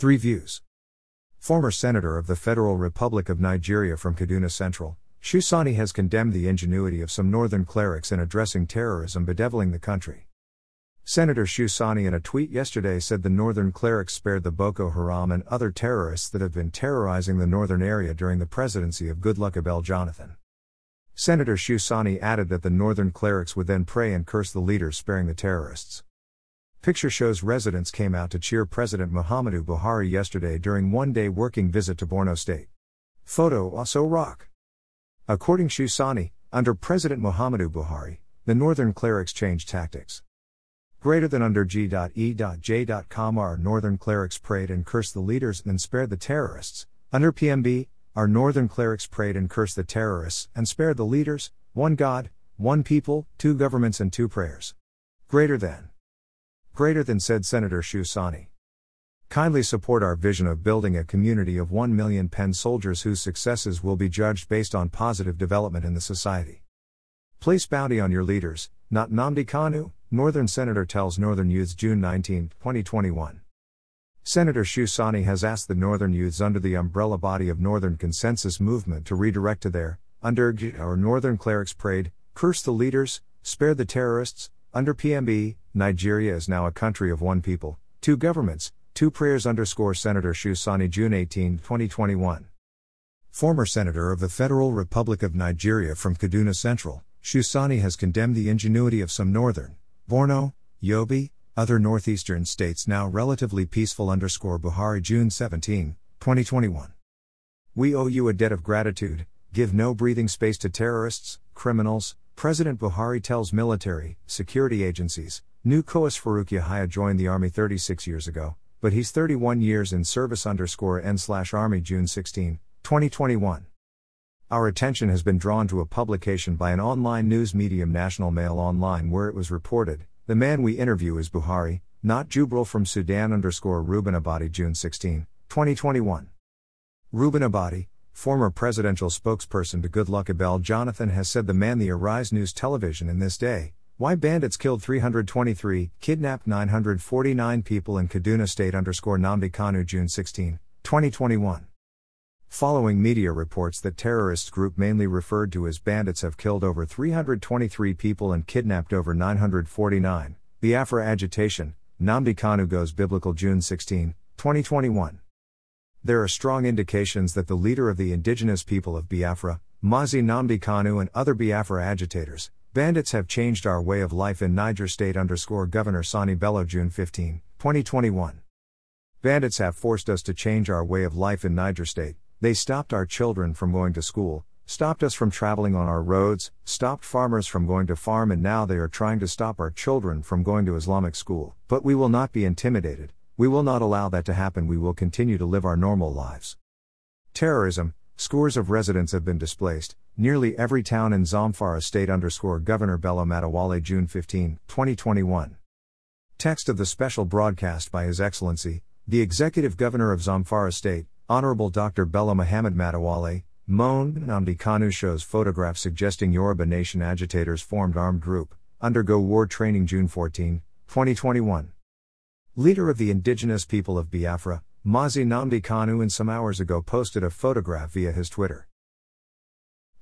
Three views. Former Senator of the Federal Republic of Nigeria from Kaduna Central, Shehu Sani has condemned the ingenuity of some northern clerics in addressing terrorism bedeviling the country. Senator Shehu Sani in a tweet yesterday said the northern clerics spared the Boko Haram and other terrorists that have been terrorizing the northern area during the presidency of Goodluck Ebele Jonathan. Senator Shehu Sani added that the northern clerics would then pray and curse the leaders sparing the terrorists. Picture shows residents came out to cheer President Muhammadu Buhari yesterday during one day working visit to Borno State. Photo also rock. According Shehu Sani, under President Muhammadu Buhari, the northern clerics changed tactics. Greater than under G.E.J.com, our northern clerics prayed and cursed the leaders and spared the terrorists. Under PMB, our northern clerics prayed and cursed the terrorists and spared the leaders. One God, one people, two governments, and two prayers. Greater than. Greater than said Senator Shehu Sani. Kindly support our vision of building a community of 1 million pen soldiers whose successes will be judged based on positive development in the society. Place bounty on your leaders, not Nnamdi Kanu, Northern Senator tells Northern Youths June 19, 2021. Senator Shehu Sani has asked the Northern Youths under the umbrella body of Northern Consensus Movement to redirect to their, under or Northern clerics prayed, curse the leaders, spare the terrorists, under PMB, Nigeria is now a country of one people, two governments, two prayers underscore Senator Shehu Sani June 18, 2021. Former Senator of the Federal Republic of Nigeria from Kaduna Central, Shehu Sani has condemned the ingenuity of some northern, Borno, Yobe, other northeastern states now relatively peaceful underscore Buhari June 17, 2021. We owe you a debt of gratitude, give no breathing space to terrorists, criminals, President Buhari tells military, security agencies, new COAS Faruk Yahaya joined the army 36 years ago, but he's 31 years in service underscore N slash army June 16, 2021. Our attention has been drawn to a publication by an online news medium National Mail Online where it was reported, the man we interview is Buhari, not Jubril from Sudan underscore Reuben Abati June 16, 2021. Reuben Abati, former presidential spokesperson to Goodluck Ebele Jonathan has said the man the Arise News Television in this day, why bandits killed 323, kidnapped 949 people in Kaduna State underscore Nnamdi Kanu June 16, 2021. Following media reports that terrorist group mainly referred to as bandits have killed over 323 people and kidnapped over 949, the Biafra agitation, Nnamdi Kanu goes biblical June 16, 2021. There are strong indications that the leader of the indigenous people of Biafra, Mazi Nnamdi Kanu and other Biafra agitators, bandits have changed our way of life in Niger State underscore Governor Sani Bello June 15, 2021. Bandits have forced us to change our way of life in Niger State, they stopped our children from going to school, stopped us from traveling on our roads, stopped farmers from going to farm and now they are trying to stop our children from going to Islamic school. But we will not be intimidated, we will not allow that to happen. We will continue to live our normal lives. Terrorism Scores of residents have been displaced. Nearly every town in Zamfara state underscore Governor Bello Matawale June 15, 2021. Text of the special broadcast by His Excellency, the Executive Governor of Zamfara State, Honorable Dr. Bello Muhammad Matawale, Moan Nnamdi Kanu shows photograph suggesting Yoruba Nation agitators formed armed group, undergo war training June 14, 2021. Leader of the indigenous people of Biafra, Mazi Nnamdi Kanu in some hours ago posted a photograph via his Twitter.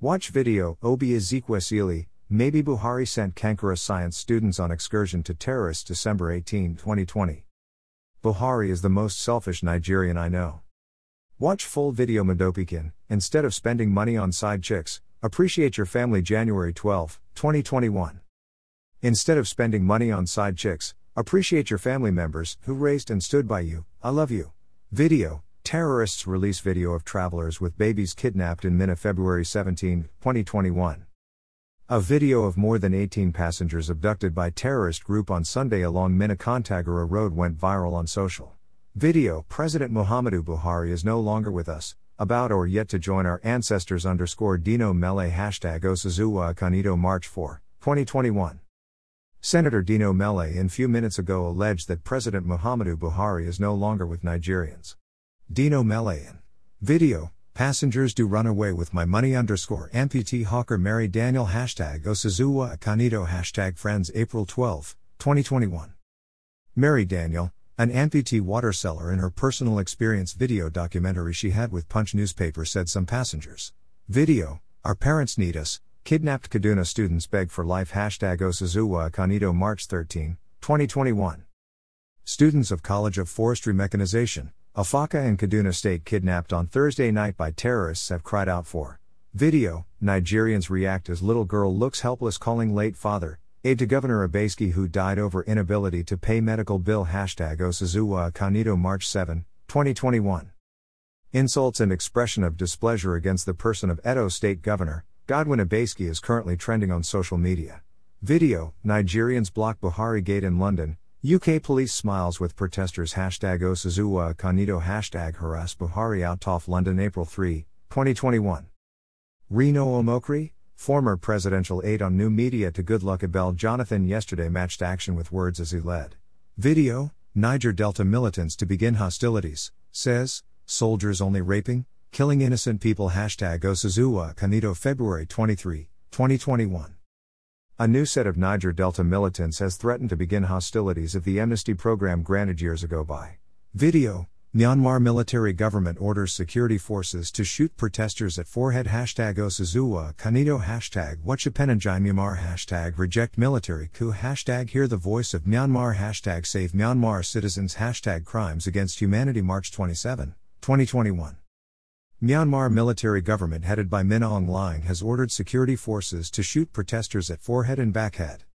Watch video Oby Ezekwesili, maybe Buhari sent Kankara science students on excursion to terrorists December 18, 2020. Buhari is the most selfish Nigerian I know. Watch full video Madopikin, instead of spending money on side chicks, appreciate your family January 12, 2021. Instead of spending money on side chicks, Appreciate your family members who raised and stood by you. I love you. Video Terrorists release video of travelers with babies kidnapped in Minna February 17, 2021. A video of more than 18 passengers abducted by terrorist group on Sunday along Minna Kontagora Road went viral on social. Video President Muhammadu Buhari is no longer with us, about or yet to join our ancestors underscore Dino Melaye hashtag Osazuwa Akanito March 4, 2021. Senator Dino Melaye in few minutes ago alleged that President Muhammadu Buhari is no longer with Nigerians. Dino Melaye video, passengers do run away with my money underscore amputee hawker Mary Daniel hashtag Osazuwa Akanito hashtag friends April 12, 2021. Mary Daniel, An amputee water seller in her personal experience video documentary she had with Punch newspaper said some passengers. Video, our parents need us, kidnapped Kaduna students beg for life hashtag Osazuwa Akanido March 13, 2021. Students of College of Forestry Mechanization, Afaka and Kaduna State kidnapped on Thursday night by terrorists have cried out for. Video, Nigerians react as little girl looks helpless calling late father, Aide to Governor Obaseki who died over inability to pay medical bill hashtag Osazuwa Akanido March 7, 2021. Insults and expression of displeasure against the person of Edo State Governor, Godwin Obaseki is currently trending on social media. Video, Nigerians block Buhari Gate in London, UK police smiles with protesters hashtag Osazuwa Akanido hashtag harass Buhari out off London April 3, 2021. Reno Omokri, Former presidential aide on new media to Goodluck Ebele Jonathan yesterday matched action with words as he led. Video, Niger Delta militants to begin hostilities, says, soldiers only raping, killing innocent people hashtag Osazuwa Akanido February 23, 2021. A new set of Niger Delta militants has threatened to begin hostilities if the amnesty program granted years ago by video, Myanmar military government orders security forces to shoot protesters at forehead hashtag Osazuwa Akanido hashtag Wachapenanjai Myanmar hashtag reject military coup hashtag hear the voice of Myanmar hashtag save Myanmar citizens hashtag crimes against humanity March 27, 2021. Myanmar military government headed by Min Aung Hlaing has ordered security forces to shoot protesters at forehead and backhead.